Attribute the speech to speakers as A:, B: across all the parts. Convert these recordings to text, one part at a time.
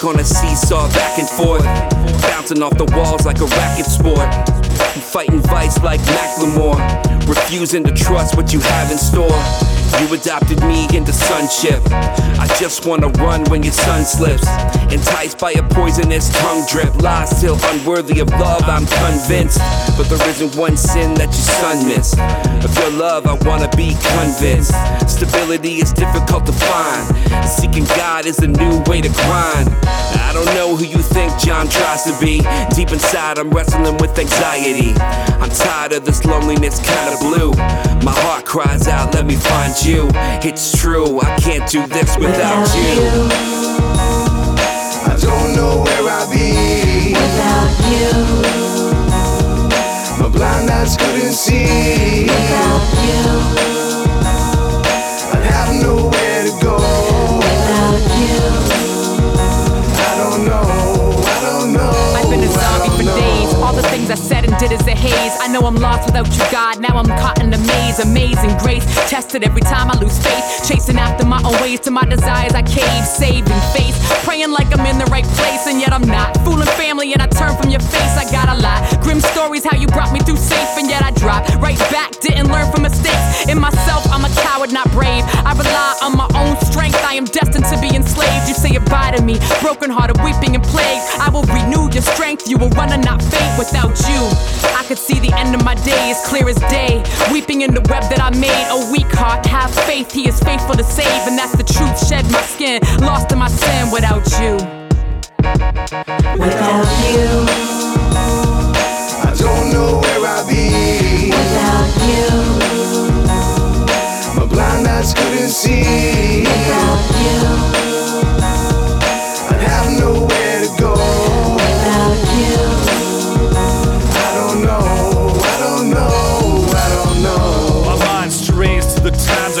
A: stuck on a seesaw back and forth, bouncing off the walls like a racket sport. Fighting vice like Macklemore, refusing to trust what you have in store. You adopted me into sonship. I just wanna run when your sun slips. Enticed by a poisonous tongue drip. Lies still unworthy of love, I'm convinced. But there isn't one sin that your son missed. Of your love, I wanna be convinced. Stability is difficult to find. Seeking God is a new way to grind. I don't know who you think Jon tries to be. Deep inside, I'm wrestling with anxiety. I'm tired of this loneliness, kinda blue. My heart cries out, let me find you. It's true, I can't do this without you. you.
B: I don't know where I'd be
C: Without you,
B: My blind eyes couldn't see.
C: without you,
B: I'd have nowhere to go.
C: without you.
B: I don't know. I don't know.
D: I've been a
B: I
D: zombie for
B: know.
D: days. All the things I said and did is a haze. I know I'm lost without you, God. Now I'm caught in a maze. Amazing grace. Tested every time I lose faith. Chasing after my own ways to my desires. I cave, saving face. Praying like I'm in the right place, and yet I'm not. Fooling family, and I turn from your face. I got a lot. Grim stories, how you brought me through safe, and yet I drop right back. Didn't learn from mistakes. In myself, I'm a coward, not brave. I rely on my own strength. I am destined to be enslaved. You say goodbye to me. Broken hearted, weeping and plagued. I You will run and not faint without you. I could see the end of my days clear as day. Weeping in the web that I made. A weak heart, have faith. He is faithful to save, and that's the truth. Shed my skin, lost in my sin without you.
C: Without you,
B: I don't know where I'd be.
C: without you,
B: My blind eyes couldn't see.
C: without you,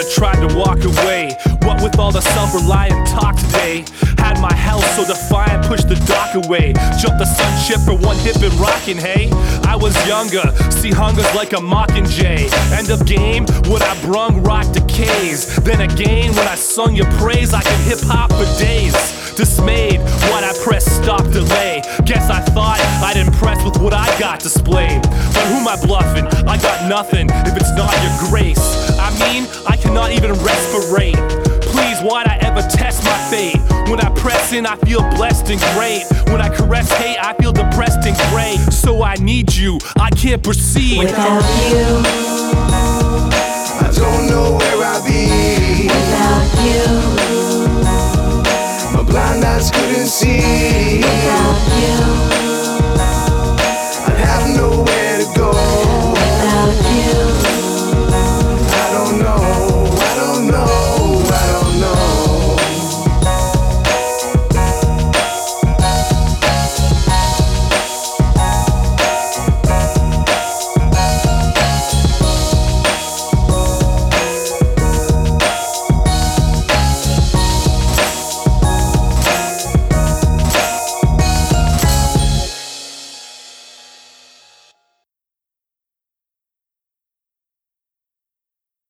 B: I
E: tried to walk away. What with all the self reliant talk today? Had my health so defiant, pushed the dock away. Jumped the sunship for one hip and rockin', hey? I was younger, see hunger's like a mockingjay. End of game, what I brung rock decays. Then again, when I sung your praise, I could hip hop for days. Dismayed, why'd I press stop delay? Guess I thought I'd impress with what I got displayed. But who am I bluffing? I got nothing if it's not your grace. I I cannot even respirate. Please, why'd I ever test my fate? When I press in, I feel blessed and great. When I caress hate, I feel depressed and gray. So I need you, I can't proceed.
C: Without you,